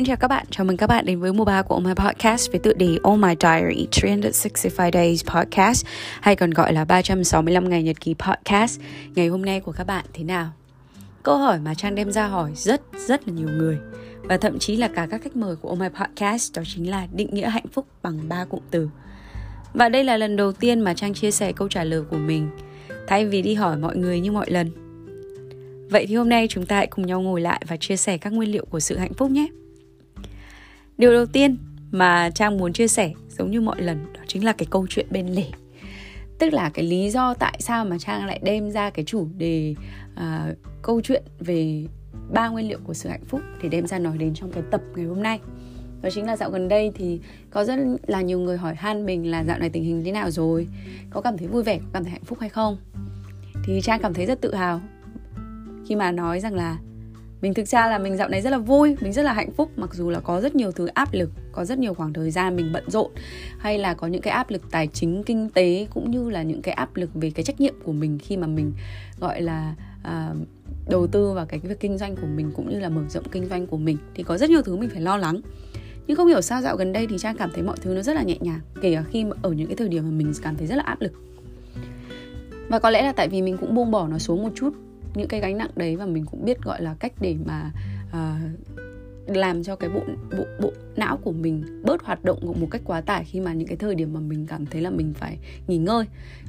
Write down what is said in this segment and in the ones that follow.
xin chào các bạn. Chào mừng các bạn đến với mùa 3 của Oh My Podcast với tựa đề Oh My Diary 365 Days Podcast, hay còn gọi là 365 ngày nhật ký podcast. Ngày hôm nay của các bạn thế nào? Câu hỏi mà Trang đem ra hỏi rất rất là nhiều người và thậm chí là cả các khách mời của Oh My Podcast, đó chính là định nghĩa hạnh phúc bằng ba cụm từ. Và đây là lần đầu tiên mà Trang chia sẻ câu trả lời của mình thay vì đi hỏi mọi người như mọi lần Vậy thì hôm nay chúng ta hãy cùng nhau ngồi lại và chia sẻ các nguyên liệu của sự hạnh phúc nhé. Điều đầu tiên mà Trang muốn chia sẻ giống như mọi lần đó chính là cái câu chuyện bên lề. Tức là cái lý do tại sao mà Trang lại đem ra cái chủ đề uh, câu chuyện về ba nguyên liệu của sự hạnh phúc để đem ra nói đến trong cái tập ngày hôm nay. Đó chính là dạo gần đây thì có rất là nhiều người hỏi han mình là dạo này tình hình thế nào rồi, có cảm thấy vui vẻ, có cảm thấy hạnh phúc hay không. Thì Trang cảm thấy rất tự hào khi mà nói rằng là mình thực ra là mình dạo này rất là vui mình rất là hạnh phúc mặc dù là có rất nhiều thứ áp lực có rất nhiều khoảng thời gian mình bận rộn hay là có những cái áp lực tài chính kinh tế cũng như là những cái áp lực về cái trách nhiệm của mình khi mà mình gọi là à, đầu tư vào cái việc kinh doanh của mình cũng như là mở rộng kinh doanh của mình. Thì có rất nhiều thứ mình phải lo lắng. Nhưng không hiểu sao dạo gần đây thì trang cảm thấy mọi thứ nó rất là nhẹ nhàng kể cả khi mà ở những cái thời điểm mà mình cảm thấy rất là áp lực. Và có lẽ là tại vì mình cũng buông bỏ nó xuống một chút những cái gánh nặng đấy và mình cũng biết gọi là cách để mà uh, làm cho cái bộ bộ bộ não của mình bớt hoạt động một cách quá tải khi mà những cái thời điểm mà mình cảm thấy là mình phải nghỉ ngơi.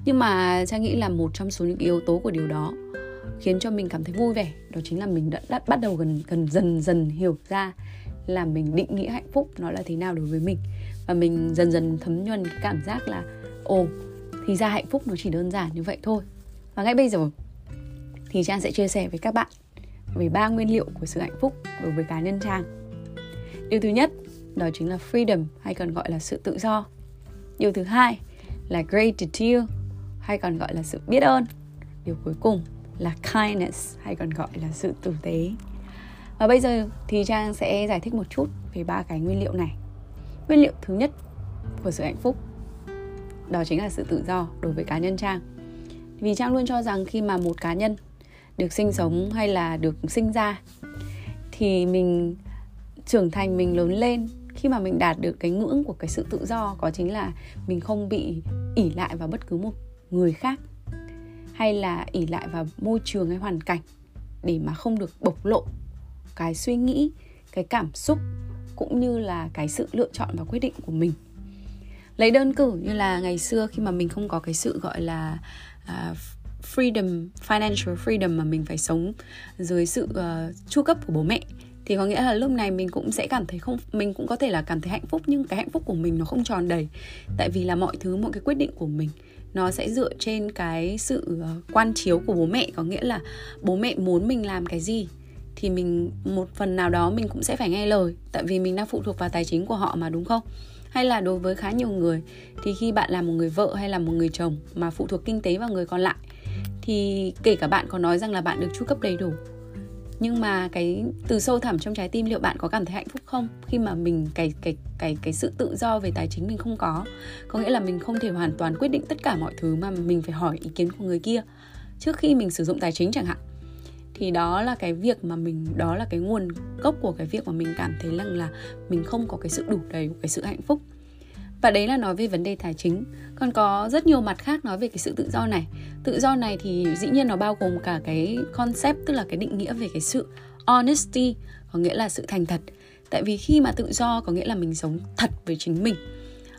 Nhưng mà trang nghĩ là một trong số những yếu tố của điều đó khiến cho mình cảm thấy vui vẻ đó chính là mình đã, đã bắt đầu gần gần dần dần hiểu ra là mình định nghĩa hạnh phúc nó là thế nào đối với mình. Và mình dần dần thấm nhuần cái cảm giác là ồ thì ra hạnh phúc nó chỉ đơn giản như vậy thôi. Và ngay bây giờ thì Trang sẽ chia sẻ với các bạn về ba nguyên liệu của sự hạnh phúc đối với cá nhân Trang. Điều thứ nhất, đó chính là freedom, hay còn gọi là sự tự do. Điều thứ hai là gratitude, hay còn gọi là sự biết ơn. Điều cuối cùng là kindness, hay còn gọi là sự tử tế. Và bây giờ thì Trang sẽ giải thích một chút về ba cái nguyên liệu này. Nguyên liệu thứ nhất của sự hạnh phúc, đó chính là sự tự do đối với cá nhân Trang. Vì Trang luôn cho rằng khi mà một cá nhân được sinh sống hay là được sinh ra thì mình trưởng thành mình lớn lên khi mà mình đạt được cái ngưỡng của cái sự tự do có chính là mình không bị ỉ lại vào bất cứ một người khác hay là ỉ lại vào môi trường hay hoàn cảnh để mà không được bộc lộ cái suy nghĩ cái cảm xúc cũng như là cái sự lựa chọn và quyết định của mình. Lấy đơn cử như là ngày xưa khi mà mình không có cái sự gọi là uh, freedom financial freedom mà mình phải sống dưới sự uh, chu cấp của bố mẹ. Thì có nghĩa là lúc này mình cũng sẽ cảm thấy không mình cũng có thể là cảm thấy hạnh phúc nhưng cái hạnh phúc của mình nó không tròn đầy. Tại vì là mọi thứ mọi cái quyết định của mình nó sẽ dựa trên cái sự ờ, quan chiếu của bố mẹ. Có nghĩa là bố mẹ muốn mình làm cái gì thì mình một phần nào đó mình cũng sẽ phải nghe lời. Tại vì mình đang phụ thuộc vào tài chính của họ mà đúng không? Hay là đối với khá nhiều người thì khi bạn là một người vợ hay là một người chồng mà phụ thuộc kinh tế vào người còn lại thì kể cả bạn có nói rằng là bạn được chu cấp đầy đủ, nhưng mà cái từ sâu thẳm trong trái tim liệu bạn có cảm thấy hạnh phúc không khi mà mình, cái cái cái cái sự tự do về tài chính mình không có? Có nghĩa là mình không thể hoàn toàn quyết định tất cả mọi thứ mà mình phải hỏi ý kiến của người kia trước khi mình sử dụng tài chính chẳng hạn. Thì đó là cái việc mà mình, đó là cái nguồn gốc của cái việc mà mình cảm thấy rằng là mình không có cái sự đủ đầy của cái sự hạnh phúc và đấy là nói về vấn đề tài chính. Còn có rất nhiều mặt khác nói về cái sự tự do này. Tự do này thì dĩ nhiên nó bao gồm cả cái concept, tức là cái định nghĩa về cái sự honesty, có nghĩa là sự thành thật. Tại vì khi mà tự do có nghĩa là mình sống thật với chính mình.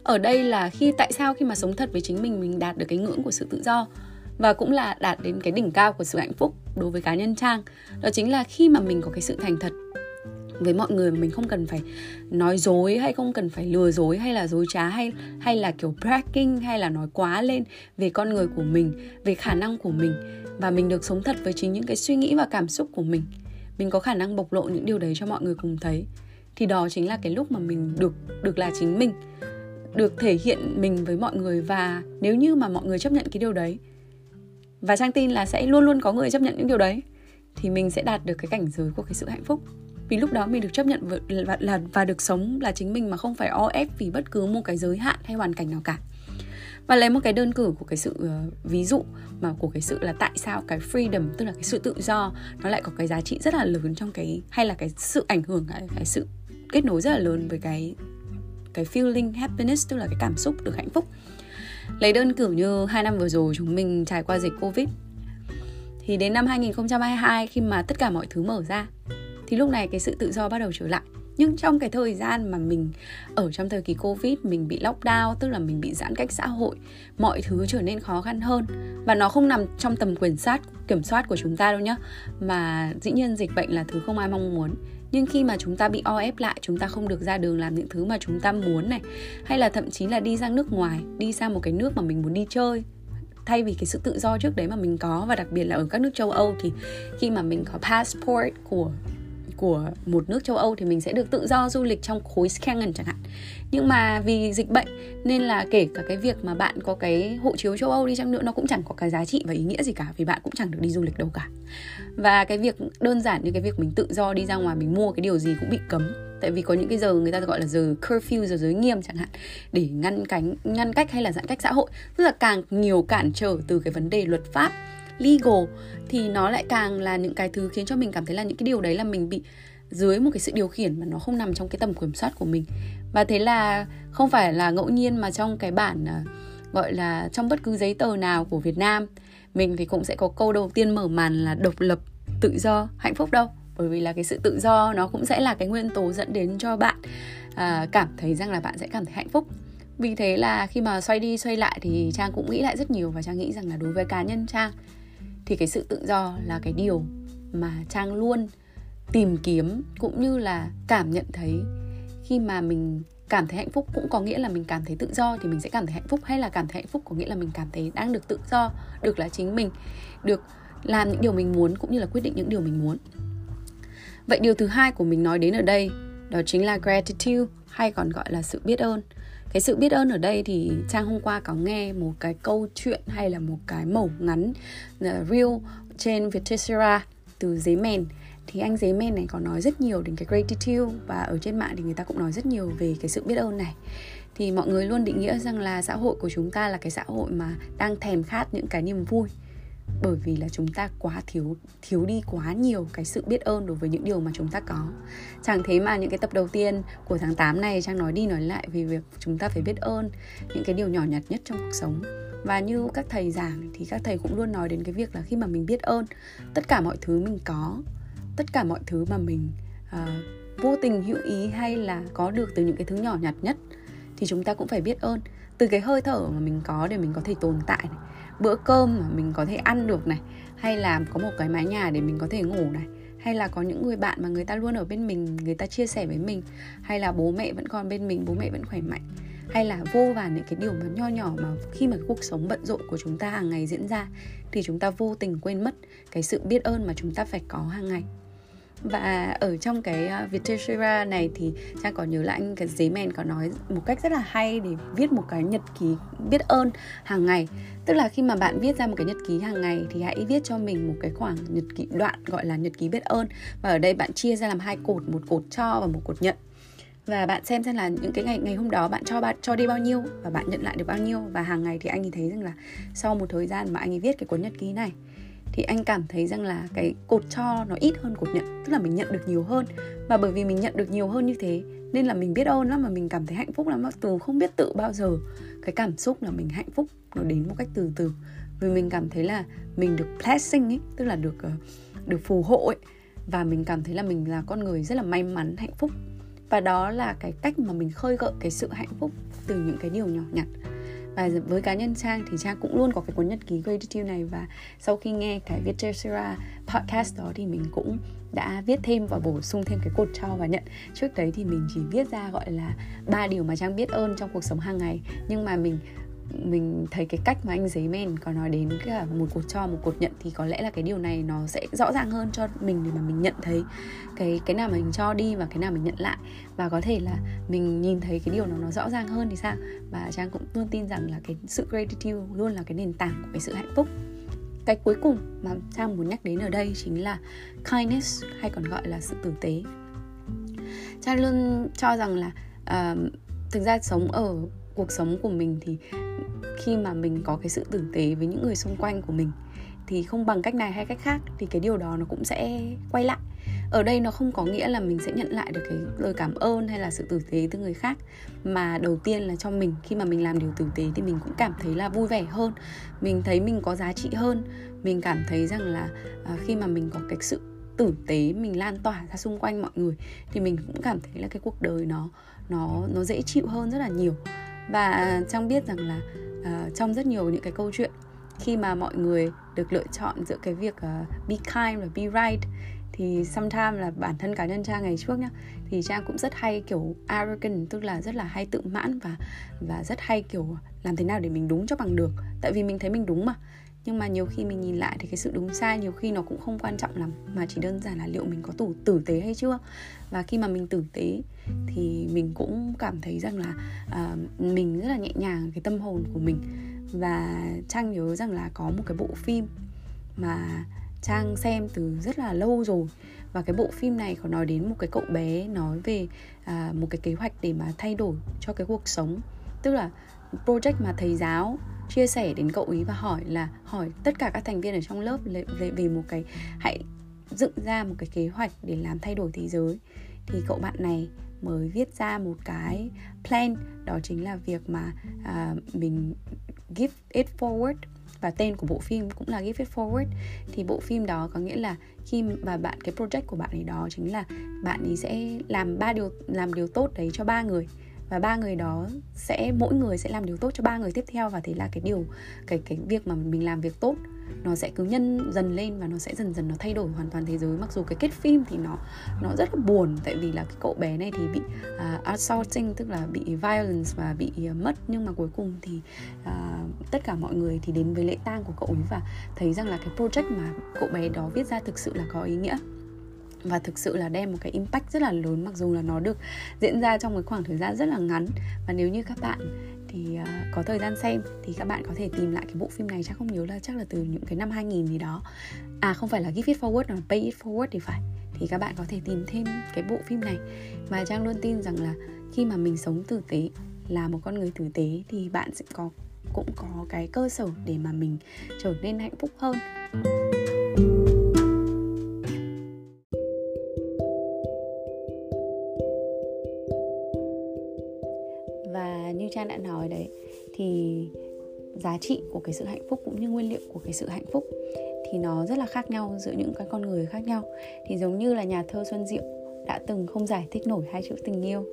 Ở đây là khi, tại sao khi mà sống thật với chính mình mình đạt được cái ngưỡng của sự tự do? Và cũng là đạt đến cái đỉnh cao của sự hạnh phúc đối với cá nhân trang. Đó chính là khi mà mình có cái sự thành thật với mọi người mà mình không cần phải nói dối hay không cần phải lừa dối hay là dối trá hay hay là kiểu bragging hay là nói quá lên về con người của mình, về khả năng của mình. Và mình được sống thật với chính những cái suy nghĩ và cảm xúc của mình. Mình có khả năng bộc lộ những điều đấy cho mọi người cùng thấy. Thì đó chính là cái lúc mà mình được được là chính mình, được thể hiện mình với mọi người. Và nếu như mà mọi người chấp nhận cái điều đấy, và trang tin là sẽ luôn luôn có người chấp nhận những điều đấy, thì mình sẽ đạt được cái cảnh giới của cái sự hạnh phúc vì lúc đó mình được chấp nhận và, là và được sống là chính mình mà không phải o ép vì bất cứ một cái giới hạn hay hoàn cảnh nào cả. Và lấy một cái đơn cử của cái sự uh, ví dụ mà của cái sự là tại sao cái freedom tức là cái sự tự do nó lại có cái giá trị rất là lớn trong cái hay là cái sự ảnh hưởng cái, cái sự kết nối rất là lớn với cái cái feeling happiness tức là cái cảm xúc được hạnh phúc. Lấy đơn cử như hai năm vừa rồi chúng mình trải qua dịch covid. Thì đến năm 2022 khi mà tất cả mọi thứ mở ra thì lúc này cái sự tự do bắt đầu trở lại. Nhưng trong cái thời gian mà mình ở trong thời kỳ covid, mình bị lockdown, tức là mình bị giãn cách xã hội, mọi thứ trở nên khó khăn hơn. Và nó không nằm trong tầm quyền sát kiểm soát của chúng ta đâu nhá. Mà dĩ nhiên dịch bệnh là thứ không ai mong muốn. Nhưng khi mà chúng ta bị o ép lại, chúng ta không được ra đường làm những thứ mà chúng ta muốn này. Hay là thậm chí là đi sang nước ngoài, đi sang một cái nước mà mình muốn đi chơi. Thay vì cái sự tự do trước đấy mà mình có, và đặc biệt là ở các nước châu Âu thì khi mà mình có passport của của một nước châu Âu thì mình sẽ được tự do du lịch trong khối Schengen chẳng hạn. Nhưng mà vì dịch bệnh nên là kể cả cái việc mà bạn có cái hộ chiếu châu Âu đi chăng nữa, nó cũng chẳng có cái giá trị và ý nghĩa gì cả, vì bạn cũng chẳng được đi du lịch đâu cả. Và cái việc đơn giản như cái việc mình tự do đi ra ngoài, mình mua cái điều gì cũng bị cấm. Tại vì có những cái giờ người ta gọi là giờ curfew, giờ giới nghiêm chẳng hạn, để ngăn cánh, ngăn cách hay là giãn cách xã hội. Tức là càng nhiều cản trở từ cái vấn đề luật pháp legal thì nó lại càng là những cái thứ khiến cho mình cảm thấy là những cái điều đấy là mình bị dưới một cái sự điều khiển mà nó không nằm trong cái tầm kiểm soát của mình. Và thế là không phải là ngẫu nhiên mà trong cái bản à, gọi là trong bất cứ giấy tờ nào của Việt Nam mình thì cũng sẽ có câu đầu tiên mở màn là độc lập tự do hạnh phúc đâu. Bởi vì là cái sự tự do nó cũng sẽ là cái nguyên tố dẫn đến cho bạn à, cảm thấy rằng là bạn sẽ cảm thấy hạnh phúc. Vì thế là khi mà xoay đi xoay lại thì trang cũng nghĩ lại rất nhiều và trang nghĩ rằng là đối với cá nhân trang thì cái sự tự do là cái điều mà trang luôn tìm kiếm cũng như là cảm nhận thấy. Khi mà mình cảm thấy hạnh phúc cũng có nghĩa là mình cảm thấy tự do thì mình sẽ cảm thấy hạnh phúc, hay là cảm thấy hạnh phúc có nghĩa là mình cảm thấy đang được tự do, được là chính mình, được làm những điều mình muốn cũng như là quyết định những điều mình muốn. Vậy điều thứ hai của mình nói đến ở đây đó chính là gratitude, hay còn gọi là sự biết ơn cái sự biết ơn ở đây thì trang hôm qua có nghe một cái câu chuyện hay là một cái mẩu ngắn ờ, reel trên Vietcetera từ giấy mèn. Thì anh giấy men này có nói rất nhiều đến cái gratitude và ở trên mạng thì người ta cũng nói rất nhiều về cái sự biết ơn này. Thì mọi người luôn định nghĩa rằng là xã hội của chúng ta là cái xã hội mà đang thèm khát những cái niềm vui bởi vì là chúng ta quá thiếu thiếu đi quá nhiều cái sự biết ơn đối với những điều mà chúng ta có. Chẳng thế mà những cái tập đầu tiên của tháng 8 này trang nói đi nói lại về việc chúng ta phải biết ơn những cái điều nhỏ nhặt nhất trong cuộc sống. Và như các thầy giảng thì các thầy cũng luôn nói đến cái việc là khi mà mình biết ơn tất cả mọi thứ mình có tất cả mọi thứ mà mình uh, vô tình hữu ý hay là có được từ những cái thứ nhỏ nhặt nhất thì chúng ta cũng phải biết ơn. Từ cái hơi thở mà mình có để mình có thể tồn tại này bữa cơm mà mình có thể ăn được này, hay là có một cái mái nhà để mình có thể ngủ này, hay là có những người bạn mà người ta luôn ở bên mình, người ta chia sẻ với mình, hay là bố mẹ vẫn còn bên mình, bố mẹ vẫn khỏe mạnh, hay là vô vàn những cái điều mà nho nhỏ mà khi mà cuộc sống bận rộn của chúng ta hàng ngày diễn ra, thì chúng ta vô tình quên mất cái sự biết ơn mà chúng ta phải có hàng ngày và ở trong cái à, uh, Vietcetera này thì Trang có nhớ là anh cái giấy mèn có nói một cách rất là hay để viết một cái nhật ký biết ơn hàng ngày. Tức là khi mà bạn viết ra một cái nhật ký hàng ngày thì hãy viết cho mình một cái khoảng nhật ký đoạn gọi là nhật ký biết ơn. Và ở đây bạn chia ra làm hai cột một cột cho và một cột nhận. Và bạn xem xem là những cái ngày ngày hôm đó bạn cho bạn cho đi bao nhiêu và bạn nhận lại được bao nhiêu. Và hàng ngày thì anh ấy thấy rằng là sau một thời gian mà anh ấy viết cái cuốn nhật ký này thì anh cảm thấy rằng là cái cột cho nó ít hơn cột nhận, tức là mình nhận được nhiều hơn. Và bởi vì mình nhận được nhiều hơn như thế, nên là mình biết ơn lắm và mình cảm thấy hạnh phúc lắm. Từ không biết tự bao giờ, cái cảm xúc là mình hạnh phúc nó đến một cách từ từ. Vì mình cảm thấy là mình được blessing ấy, tức là được ờ, được phù hộ ấy. Và mình cảm thấy là mình là con người rất là may mắn, hạnh phúc. Và đó là cái cách mà mình khơi gợi cái sự hạnh phúc từ những cái điều nhỏ nhặt và với cá nhân trang thì trang cũng luôn có cái cuốn nhật ký gratitude này. Và sau khi nghe cái Vietcetera podcast đó thì mình cũng đã viết thêm và bổ sung thêm cái cột cho và nhận. Trước đấy thì mình chỉ viết ra gọi là ba điều mà trang biết ơn trong cuộc sống hàng ngày. Nhưng mà mình mình thấy cái cách mà anh giấy men có nói đến cả một cột cho một cột nhận thì có lẽ là cái điều này nó sẽ rõ ràng hơn cho mình để mà mình nhận thấy cái cái nào mà mình cho đi và cái nào mình nhận lại. Và có thể là mình nhìn thấy cái điều nó nó rõ ràng hơn thì sao? Và trang cũng luôn tin rằng là cái sự gratitude luôn là cái nền tảng của cái sự hạnh phúc. Cái cuối cùng mà trang muốn nhắc đến ở đây chính là kindness hay còn gọi là sự tử tế. Trang luôn cho rằng là uh, thực ra sống ở cuộc sống của mình thì khi mà mình có cái sự tử tế với những người xung quanh của mình thì không bằng cách này hay cách khác thì cái điều đó nó cũng sẽ quay lại. Ở đây nó không có nghĩa là mình sẽ nhận lại được cái lời cảm ơn hay là sự tử tế từ người khác, mà đầu tiên là cho mình. Khi mà mình làm điều tử tế thì mình cũng cảm thấy là vui vẻ hơn, mình thấy mình có giá trị hơn, mình cảm thấy rằng là à, khi mà mình có cái sự tử tế, mình lan tỏa ra xung quanh mọi người thì mình cũng cảm thấy là cái cuộc đời nó nó nó dễ chịu hơn rất là nhiều và à, trang biết rằng là uh, trong rất nhiều những cái câu chuyện khi mà mọi người được lựa chọn giữa cái việc uh, be kind và be right thì sometimes là bản thân cá nhân trang ngày trước nhá thì trang cũng rất hay kiểu arrogant tức là rất là hay tự mãn và và rất hay kiểu làm thế nào để mình đúng cho bằng được. Tại vì mình thấy mình đúng mà nhưng mà nhiều khi mình nhìn lại thì cái sự đúng sai nhiều khi nó cũng không quan trọng lắm mà chỉ đơn giản là liệu mình có tủ tử tế hay chưa. Và khi mà mình tử tế thì mình cũng cảm thấy rằng là uh, mình rất là nhẹ nhàng cái tâm hồn của mình. Và trang nhớ rằng là có một cái bộ phim mà trang xem từ rất là lâu rồi. Và cái bộ phim này có nói đến một cái cậu bé nói về uh, một cái kế hoạch để mà thay đổi cho cái cuộc sống. Tức là project mà thầy giáo chia sẻ đến cậu ý và hỏi là hỏi tất cả các thành viên ở trong lớp về về một cái hãy dựng ra một cái kế hoạch để làm thay đổi thế giới. Thì cậu bạn này mới viết ra một cái plan đó chính là việc mà à, mình give it forward. Và tên của bộ phim cũng là Give It Forward. Thì bộ phim đó có nghĩa là khi và bạn cái project của bạn ấy đó chính là bạn ấy sẽ làm ba điều làm điều tốt đấy cho ba người và ba người đó sẽ mỗi người sẽ làm điều tốt cho ba người tiếp theo và thế là cái điều cái cái việc mà mình làm việc tốt nó sẽ cứ nhân dần lên và nó sẽ dần dần nó thay đổi hoàn toàn thế giới. Mặc dù cái kết phim thì nó nó rất là buồn tại vì là cái cậu bé này thì bị à, uh, assaulting tức là bị violence và bị uh, mất. Nhưng mà cuối cùng thì uh, tất cả mọi người thì đến với lễ tang của cậu ấy và thấy rằng là cái project mà cậu bé đó viết ra thực sự là có ý nghĩa và thực sự là đem một cái impact rất là lớn mặc dù là nó được diễn ra trong cái khoảng thời gian rất là ngắn. Và nếu như các bạn thì uh, có thời gian xem thì các bạn có thể tìm lại cái bộ phim này chắc không nhớ là chắc là từ những cái năm 2000 gì đó. À không phải là Give It Forward mà Pay It Forward thì phải. Thì các bạn có thể tìm thêm cái bộ phim này. Và trang luôn tin rằng là khi mà mình sống tử tế là một con người tử tế thì bạn sẽ có cũng có cái cơ sở để mà mình trở nên hạnh phúc hơn. Và như Trang đã nói đấy, thì giá trị của cái sự hạnh phúc cũng như nguyên liệu của cái sự hạnh phúc thì nó rất là khác nhau giữa những cái con người khác nhau. Thì giống như là nhà thơ Xuân Diệu đã từng không giải thích nổi hai chữ tình yêu,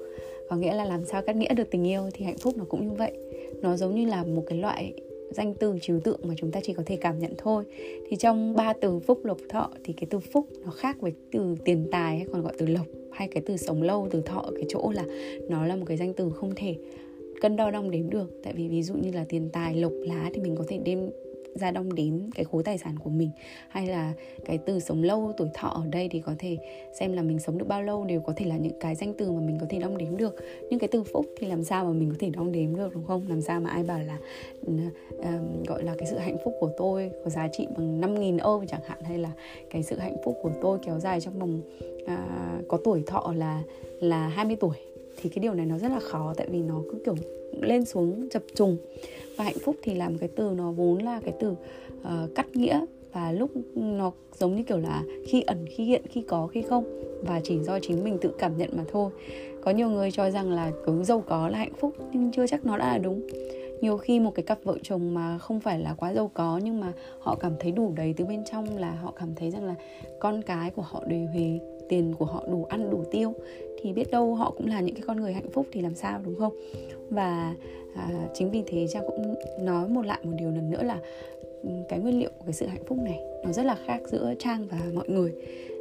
có nghĩa là làm sao cắt nghĩa được tình yêu thì hạnh phúc nó cũng như vậy. Nó giống như là một cái loại danh từ, trừu tượng mà chúng ta chỉ có thể cảm nhận thôi. Thì trong ba từ phúc, lộc, thọ thì cái từ phúc nó khác với từ tiền tài hay còn gọi từ lộc hay cái từ sống lâu, từ thọ ở cái chỗ là nó là một cái danh từ không thể cân đo đong đếm được. Tại vì ví dụ như là tiền tài, lộc, lá thì mình có thể đem ra đong đếm cái khối tài sản của mình hay là cái từ sống lâu tuổi thọ ở đây thì có thể xem là mình sống được bao lâu đều có thể là những cái danh từ mà mình có thể đong đếm được. Nhưng cái từ phúc thì làm sao mà mình có thể đong đếm được đúng không? Làm sao mà ai bảo là uh, gọi là cái sự hạnh phúc của tôi có giá trị bằng 5.000 âu chẳng hạn hay là cái sự hạnh phúc của tôi kéo dài trong vòng uh, có tuổi thọ là là 20 tuổi thì cái điều này nó rất là khó tại vì nó cứ kiểu lên xuống chập trùng và hạnh phúc thì là một cái từ nó vốn là cái từ uh, cắt nghĩa và lúc nó giống như kiểu là khi ẩn khi hiện khi có khi không và chỉ do chính mình tự cảm nhận mà thôi. Có nhiều người cho rằng là cứ giàu có là hạnh phúc nhưng chưa chắc nó đã là đúng. Nhiều khi một cái cặp vợ chồng mà không phải là quá giàu có nhưng mà họ cảm thấy đủ đầy từ bên trong là họ cảm thấy rằng là con cái của họ đầy về tiền của họ đủ ăn đủ tiêu thì biết đâu họ cũng là những cái con người hạnh phúc thì làm sao đúng không? Và à, chính vì thế trang cũng nói một lại một điều lần nữa là ừ, cái nguyên liệu của cái sự hạnh phúc này nó rất là khác giữa trang và mọi người.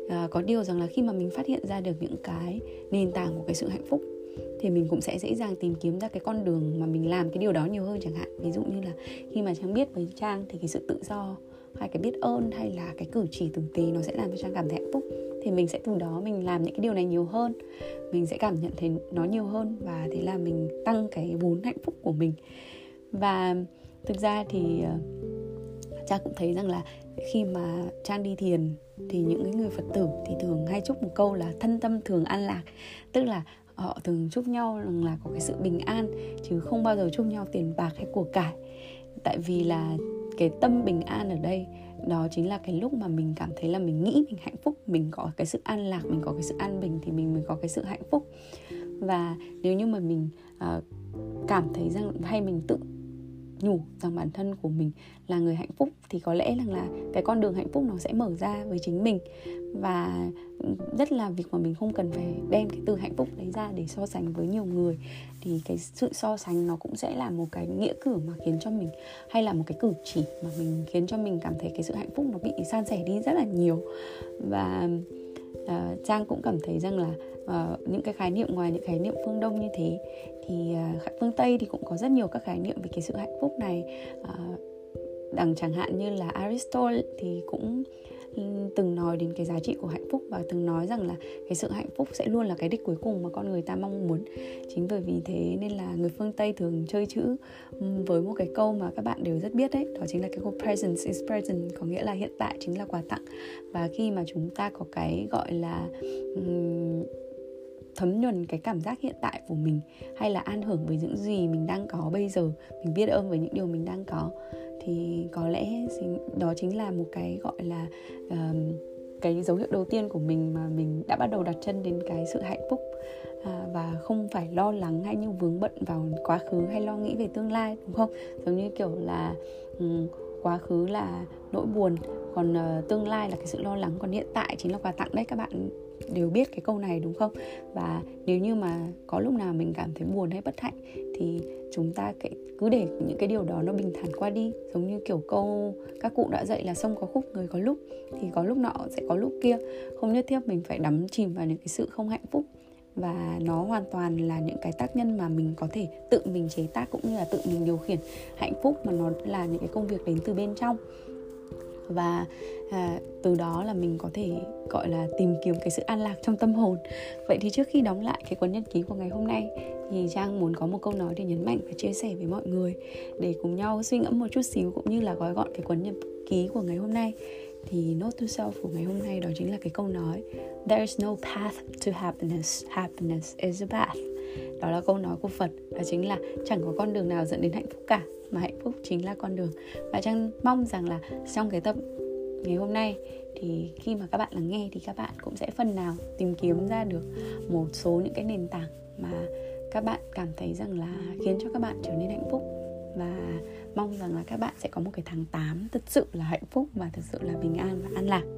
À, có điều rằng là khi mà mình phát hiện ra được những cái nền tảng của cái sự hạnh phúc thì mình cũng sẽ dễ dàng tìm kiếm ra cái con đường mà mình làm cái điều đó nhiều hơn chẳng hạn. Ví dụ như là khi mà trang biết với trang thì cái sự tự do hay cái biết ơn, hay là cái cử chỉ tử tế nó sẽ làm cho trang cảm thấy hạnh phúc. Thì mình sẽ từ đó mình làm những cái điều này nhiều hơn. Mình sẽ cảm nhận thấy nó nhiều hơn và thế là mình tăng cái vốn hạnh phúc của mình. Và thực ra thì ờ, cha cũng thấy rằng là khi mà trang đi thiền thì những người phật tử thì thường hay chúc một câu là thân tâm thường an lạc. Tức là họ thường chúc nhau rằng là có cái sự bình an, chứ không bao giờ chúc nhau tiền bạc hay của cải. Tại vì là cái tâm bình an ở đây đó chính là cái lúc mà mình cảm thấy là mình nghĩ mình hạnh phúc mình có cái sự an lạc mình có cái sự an bình thì mình mới có cái sự hạnh phúc. Và nếu như mà mình uh, cảm thấy rằng hay mình tự nhủ rằng bản thân của mình là người hạnh phúc, thì có lẽ rằng là cái con đường hạnh phúc nó sẽ mở ra với chính mình. Và rất là việc mà mình không cần phải đem cái từ hạnh phúc đấy ra để so sánh với nhiều người, thì cái sự so sánh nó cũng sẽ là một cái nghĩa cử mà khiến cho mình, hay là một cái cử chỉ mà mình khiến cho mình cảm thấy cái sự hạnh phúc nó bị san sẻ đi rất là nhiều. Và uh, trang cũng cảm thấy rằng là uh, những cái khái niệm ngoài những khái niệm phương đông như thế thì uh, phương tây thì cũng có rất nhiều các khái niệm về cái sự hạnh phúc này. Uh, đằng chẳng hạn như là Aristotle thì cũng từng nói đến cái giá trị của hạnh phúc và từng nói rằng là cái sự hạnh phúc sẽ luôn là cái đích cuối cùng mà con người ta mong muốn. Chính bởi vì thế nên là người phương tây thường chơi chữ với một cái câu mà các bạn đều rất biết đấy đó chính là cái câu presence is present có nghĩa là hiện tại chính là quà tặng. Và khi mà chúng ta có cái gọi là um, thấm nhuần cái cảm giác hiện tại của mình hay là an hưởng với những gì mình đang có bây giờ mình biết ơn với những điều mình đang có thì có lẽ đó chính là một cái gọi là um, cái dấu hiệu đầu tiên của mình mà mình đã bắt đầu đặt chân đến cái sự hạnh phúc. À, và không phải lo lắng hay như vướng bận vào quá khứ hay lo nghĩ về tương lai đúng không? Giống như kiểu là um, quá khứ là nỗi buồn còn uh, tương lai là cái sự lo lắng còn hiện tại chính là quà tặng đấy các bạn đều biết cái câu này, đúng không? Và nếu như mà có lúc nào mình cảm thấy buồn hay bất hạnh thì chúng ta cứ để những cái điều đó nó bình thản qua đi. Giống như kiểu câu, các cụ đã dạy là sông có khúc, người có lúc thì có lúc nọ sẽ có lúc kia. Không nhất thiết mình phải đắm chìm vào những cái sự không hạnh phúc. Và nó hoàn toàn là những cái tác nhân mà mình có thể tự mình chế tác cũng như là tự mình điều khiển hạnh phúc, mà nó là những cái công việc đến từ bên trong và à, từ đó là mình có thể gọi là tìm kiếm cái sự an lạc trong tâm hồn. Vậy thì trước khi đóng lại cái cuốn nhật ký của ngày hôm nay thì trang muốn có một câu nói để nhấn mạnh và chia sẻ với mọi người để cùng nhau suy ngẫm một chút xíu cũng như là gói gọn cái cuốn nhật ký của ngày hôm nay. Thì note to self của ngày hôm nay đó chính là cái câu nói there is no path to happiness. Happiness is a path đó là câu nói của phật, đó chính là chẳng có con đường nào dẫn đến hạnh phúc cả, mà hạnh phúc chính là con đường. Và trang mong rằng là trong cái tập ngày hôm nay thì khi mà các bạn lắng nghe thì các bạn cũng sẽ phần nào tìm kiếm ra được một số những cái nền tảng mà các bạn cảm thấy rằng là khiến cho các bạn trở nên hạnh phúc. Và mong rằng là các bạn sẽ có một cái tháng 8 thật sự là hạnh phúc và thật sự là bình an và an lạc.